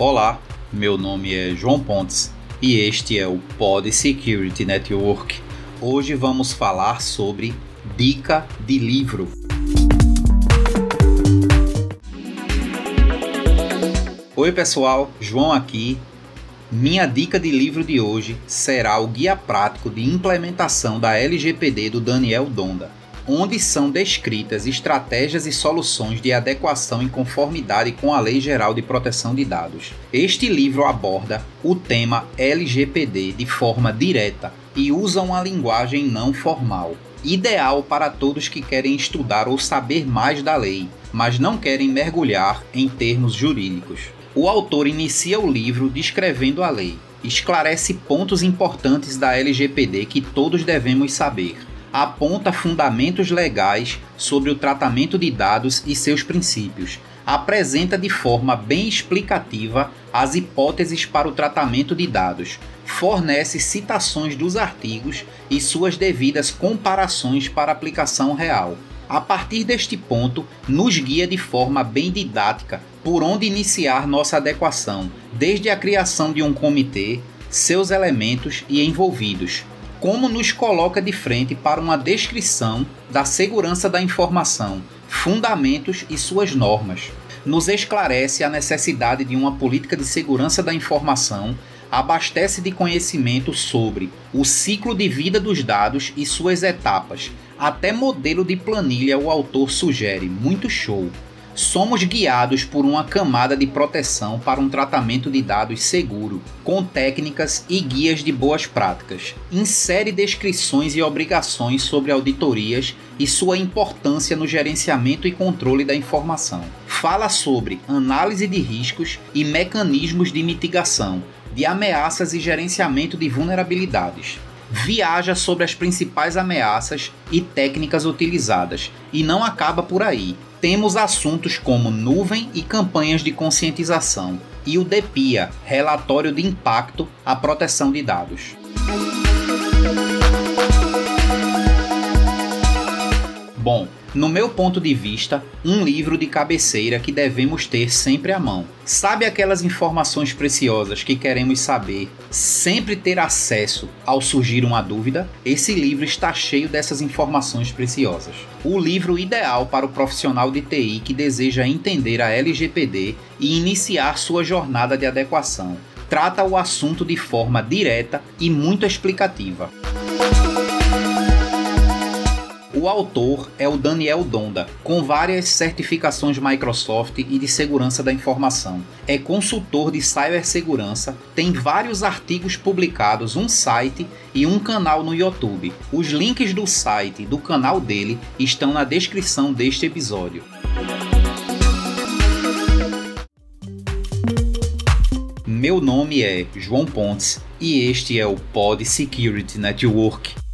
Olá, meu nome é João Pontes e este é o Pod Security Network. Hoje vamos falar sobre dica de livro. Oi pessoal, João aqui. Minha dica de livro de hoje será o Guia Prático de Implementação da LGPD do Daniel Donda onde são descritas estratégias e soluções de adequação em conformidade com a Lei Geral de Proteção de Dados. Este livro aborda o tema LGPD de forma direta e usa uma linguagem não formal, ideal para todos que querem estudar ou saber mais da lei, mas não querem mergulhar em termos jurídicos. O autor inicia o livro descrevendo a lei, esclarece pontos importantes da LGPD que todos devemos saber aponta fundamentos legais sobre o tratamento de dados e seus princípios. Apresenta de forma bem explicativa as hipóteses para o tratamento de dados. Fornece citações dos artigos e suas devidas comparações para aplicação real. A partir deste ponto, nos guia de forma bem didática por onde iniciar nossa adequação, desde a criação de um comitê, seus elementos e envolvidos, como nos coloca de frente para uma descrição da segurança da informação, fundamentos e suas normas. Nos esclarece a necessidade de uma política de segurança da informação, abastece de conhecimento sobre o ciclo de vida dos dados e suas etapas. Até modelo de planilha o autor sugere, muito show somos guiados por uma camada de proteção para um tratamento de dados seguro, com técnicas e guias de boas práticas. Insere descrições e obrigações sobre auditorias e sua importância no gerenciamento e controle da informação. Fala sobre análise de riscos e mecanismos de mitigação, de ameaças e gerenciamento de vulnerabilidades viaja sobre as principais ameaças e técnicas utilizadas e não acaba por aí. Temos assuntos como nuvem e campanhas de conscientização, e o DPIA, relatório de impacto à proteção de dados. No meu ponto de vista, um livro de cabeceira que devemos ter sempre à mão. Sabe aquelas informações preciosas que queremos saber, sempre ter acesso ao surgir uma dúvida? Esse livro está cheio dessas informações preciosas. O livro ideal para o profissional de TI que deseja entender a LGPD e iniciar sua jornada de adequação. Trata o assunto de forma direta e muito explicativa. O autor é o Daniel Donda, com várias certificações Microsoft e de segurança da informação. É consultor de cibersegurança, tem vários artigos publicados, um site e um canal no YouTube. Os links do site e do canal dele estão na descrição deste episódio. Meu nome é João Pontes e este é o Pod Security Network.